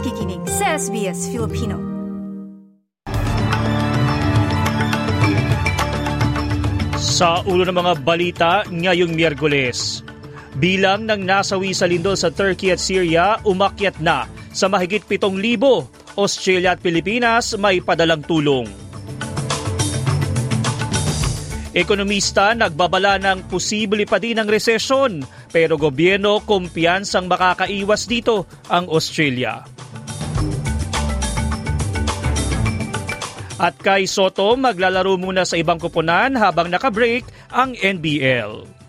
nakikinig sa SBS Filipino. Sa ulo ng mga balita ngayong Miyerkules, bilang ng nasawi sa lindol sa Turkey at Syria umakyat na sa mahigit 7,000. Australia at Pilipinas may padalang tulong. Ekonomista nagbabala ng posible pa din ang resesyon pero gobyerno kumpiyansang makakaiwas dito ang Australia. At kay Soto maglalaro muna sa ibang kupunan habang nakabreak ang NBL.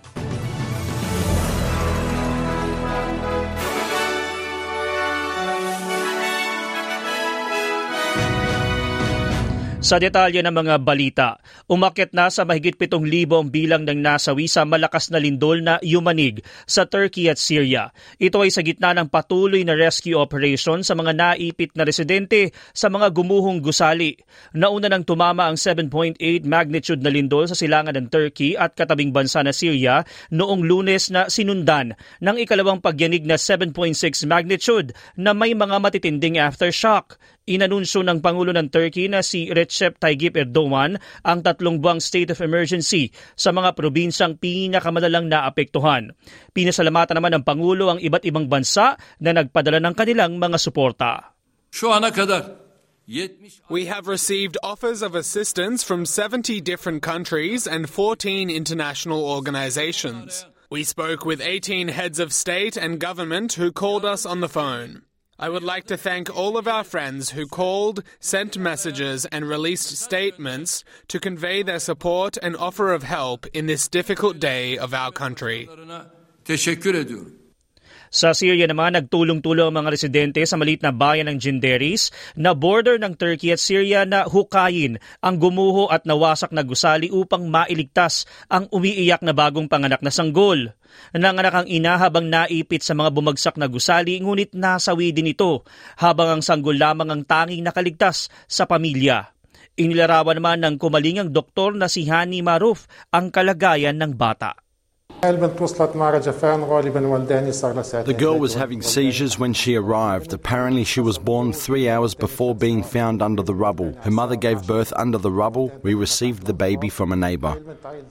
Sa detalye ng mga balita, umakit na sa mahigit 7,000 ang bilang ng nasawi sa malakas na lindol na yumanig sa Turkey at Syria. Ito ay sa gitna ng patuloy na rescue operation sa mga naipit na residente sa mga gumuhong gusali. Nauna nang tumama ang 7.8 magnitude na lindol sa silangan ng Turkey at katabing bansa na Syria noong lunes na sinundan ng ikalawang pagyanig na 7.6 magnitude na may mga matitinding aftershock. Inanunsyo ng Pangulo ng Turkey na si Recep Tayyip Erdogan ang tatlong buwang state of emergency sa mga probinsyang pinakamadalang naapektuhan. Pinasalamatan naman ng Pangulo ang iba't ibang bansa na nagpadala ng kanilang mga suporta. We have received offers of assistance from 70 different countries and 14 international organizations. We spoke with 18 heads of state and government who called us on the phone. I would like to thank all of our friends who called, sent messages, and released statements to convey their support and offer of help in this difficult day of our country. Sa Syria naman, nagtulong-tulong ang mga residente sa maliit na bayan ng Jinderis na border ng Turkey at Syria na hukayin ang gumuho at nawasak na gusali upang mailigtas ang umiiyak na bagong panganak na sanggol. Nanganak ang ina habang naipit sa mga bumagsak na gusali ngunit nasawi din ito habang ang sanggol lamang ang tanging nakaligtas sa pamilya. Inilarawan naman ng kumalingang doktor na si Hani Maruf ang kalagayan ng bata. The girl was having seizures when she arrived. Apparently, she was born three hours before being found under the rubble. Her mother gave birth under the rubble. We received the baby from a neighbour.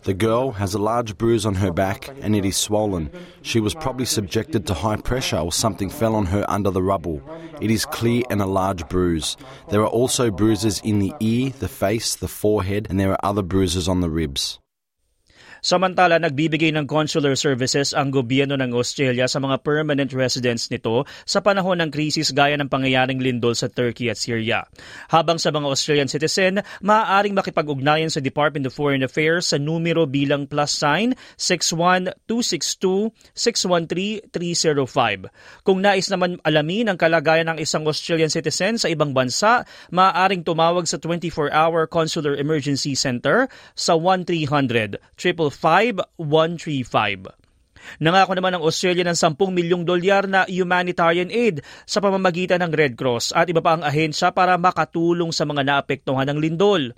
The girl has a large bruise on her back and it is swollen. She was probably subjected to high pressure or something fell on her under the rubble. It is clear and a large bruise. There are also bruises in the ear, the face, the forehead, and there are other bruises on the ribs. Samantala, nagbibigay ng consular services ang gobyerno ng Australia sa mga permanent residents nito sa panahon ng krisis gaya ng pangyayaring lindol sa Turkey at Syria. Habang sa mga Australian citizen, maaaring makipag-ugnayan sa Department of Foreign Affairs sa numero bilang plus sign 61262-613-305. Kung nais naman alamin ang kalagayan ng isang Australian citizen sa ibang bansa, maaaring tumawag sa 24-hour Consular Emergency Center sa 1300 55135. Nangako naman ng Australia ng 10 milyong dolyar na humanitarian aid sa pamamagitan ng Red Cross at iba pa ang ahensya para makatulong sa mga naapektuhan ng lindol.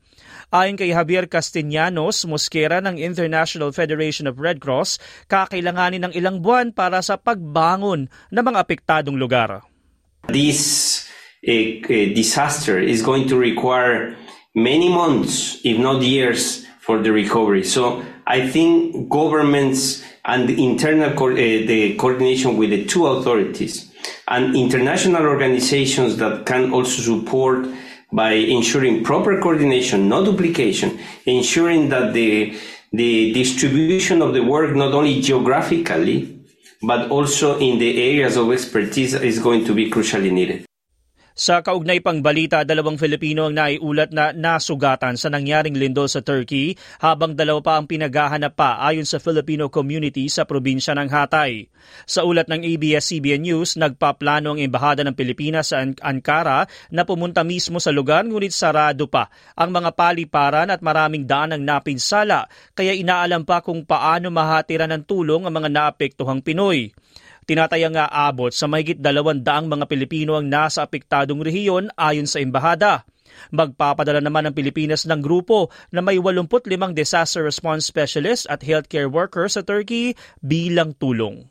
Ayon kay Javier Castellanos, Mosquera ng International Federation of Red Cross, kakailanganin ng ilang buwan para sa pagbangon ng mga apektadong lugar. This uh, disaster is going to require many months, if not years, for the recovery. So I think governments and the internal co- uh, the coordination with the two authorities and international organizations that can also support by ensuring proper coordination, no duplication, ensuring that the the distribution of the work not only geographically but also in the areas of expertise is going to be crucially needed. Sa kaugnay pang balita, dalawang Filipino ang naiulat na nasugatan sa nangyaring lindol sa Turkey habang dalawa pa ang pinaghahanap pa ayon sa Filipino community sa probinsya ng Hatay. Sa ulat ng ABS-CBN News, nagpaplano ang Embahada ng Pilipinas sa Ankara na pumunta mismo sa lugar ngunit sarado pa ang mga paliparan at maraming daan ang napinsala kaya inaalam pa kung paano mahatira ng tulong ang mga naapektuhang Pinoy. Tinatayang nga abot sa mahigit dalawang daang mga Pilipino ang nasa apektadong rehiyon ayon sa embahada. Magpapadala naman ng Pilipinas ng grupo na may 85 disaster response specialist at healthcare workers sa Turkey bilang tulong.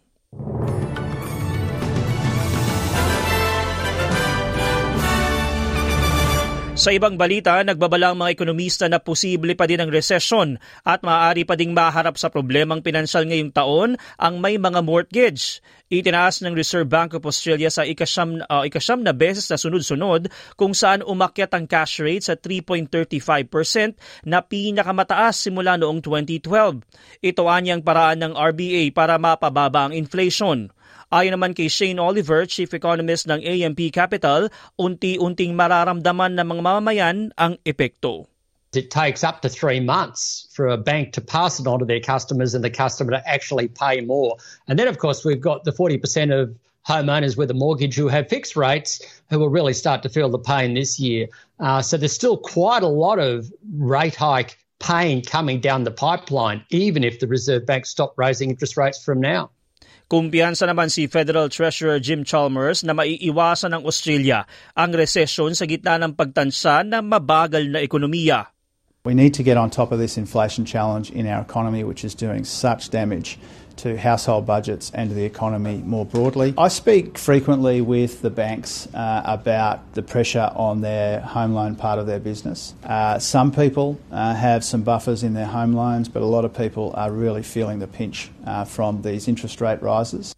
Sa ibang balita, nagbabalang mga ekonomista na posible pa din ang resesyon at maaari pa ding maharap sa problemang pinansyal ngayong taon ang may mga mortgage. Itinaas ng Reserve Bank of Australia sa ikasyam, uh, ikasyam na beses na sunod-sunod kung saan umakyat ang cash rate sa 3.35% na pinakamataas simula noong 2012. Ito anyang paraan ng RBA para mapababa ang inflation. Ayon naman kay Shane Oliver, Chief Economist ng AMP Capital, unti-unting mararamdaman ng mga mamamayan ang epekto. It takes up to three months for a bank to pass it on to their customers and the customer to actually pay more. And then, of course, we've got the 40% of homeowners with a mortgage who have fixed rates who will really start to feel the pain this year. Uh, so there's still quite a lot of rate hike pain coming down the pipeline, even if the Reserve Bank stopped raising interest rates from now. Kumpiyansa naman si Federal Treasurer Jim Chalmers na maiiwasan ng Australia ang resesyon sa gitna ng pagtansa ng mabagal na ekonomiya. We need to get on top of this inflation challenge in our economy, which is doing such damage to household budgets and to the economy more broadly. I speak frequently with the banks uh, about the pressure on their home loan part of their business. Uh, some people uh, have some buffers in their home loans, but a lot of people are really feeling the pinch uh, from these interest rate rises.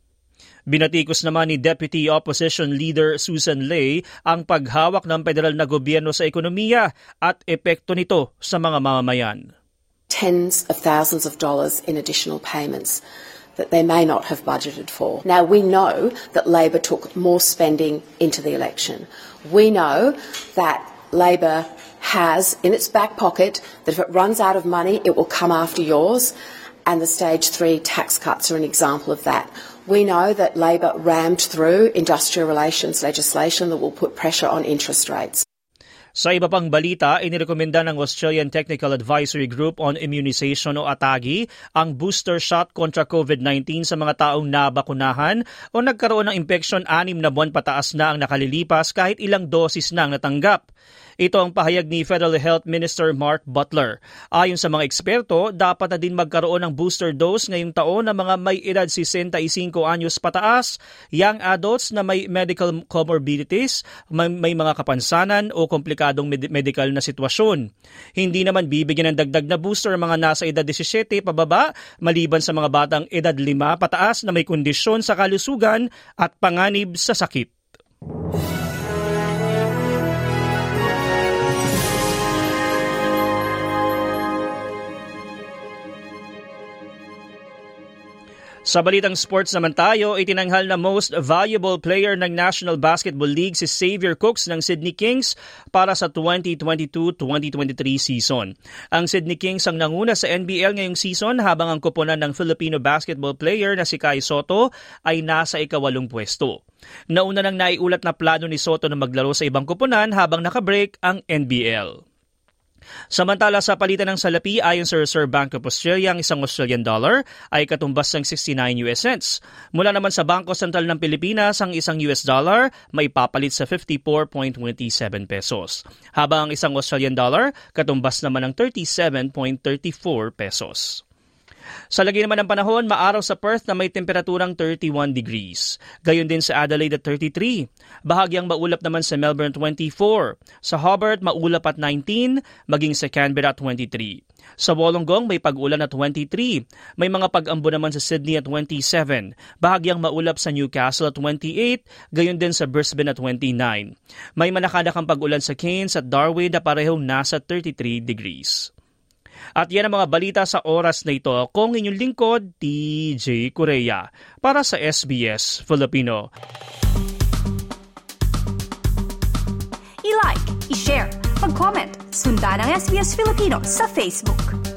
Binatikos naman ni Deputy Opposition Leader Susan Lay ang paghawak ng federal na gobyerno sa ekonomiya at epekto nito sa mga mamamayan. Tens of thousands of dollars in additional payments that they may not have budgeted for. Now, we know that Labor took more spending into the election. We know that Labor has in its back pocket that if it runs out of money, it will come after yours. And the stage three tax cuts are an example of that. We know that Labor rammed through industrial relations legislation that will put pressure on interest rates. Sa iba pang balita, inirekomenda ng Australian Technical Advisory Group on Immunization o ATAGI ang booster shot kontra COVID-19 sa mga taong nabakunahan o nagkaroon ng impeksyon anim na buwan pataas na ang nakalilipas kahit ilang dosis na ang natanggap. Ito ang pahayag ni Federal Health Minister Mark Butler. Ayon sa mga eksperto, dapat na din magkaroon ng booster dose ngayong taon ng mga may edad 65 anyos pataas, young adults na may medical comorbidities, may, may mga kapansanan o komplikadong med- medical na sitwasyon. Hindi naman bibigyan ng dagdag na booster mga nasa edad 17 pababa, maliban sa mga batang edad 5 pataas na may kondisyon sa kalusugan at panganib sa sakit. Sa balitang sports naman tayo, itinanghal na most valuable player ng National Basketball League si Xavier Cooks ng Sydney Kings para sa 2022-2023 season. Ang Sydney Kings ang nanguna sa NBL ngayong season habang ang kuponan ng Filipino basketball player na si Kai Soto ay nasa ikawalong pwesto. Nauna nang naiulat na plano ni Soto na maglaro sa ibang kuponan habang nakabreak ang NBL. Samantala sa palitan ng salapi ayon sa Reserve Bank of Australia, ang isang Australian dollar ay katumbas ng 69 US cents. Mula naman sa Bangko Sentral ng Pilipinas, ang isang US dollar may papalit sa 54.27 pesos. Habang ang isang Australian dollar katumbas naman ng 37.34 pesos. Sa lagi naman ng panahon, maaraw sa Perth na may temperaturang 31 degrees. Gayon din sa Adelaide at 33. Bahagyang maulap naman sa Melbourne 24. Sa Hobart, maulap at 19, maging sa Canberra 23. Sa Wollongong may pag-ulan at 23. May mga pag-ambo naman sa Sydney at 27. Bahagyang maulap sa Newcastle at 28, gayon din sa Brisbane at 29. May manakadakang pag-ulan sa Cairns at Darwin na parehong nasa 33 degrees. At yan ang mga balita sa oras na ito kung inyong lingkod, DJ Korea, para sa SBS Filipino. I-like, i-share, mag-comment, sundan ang SBS Filipino sa Facebook.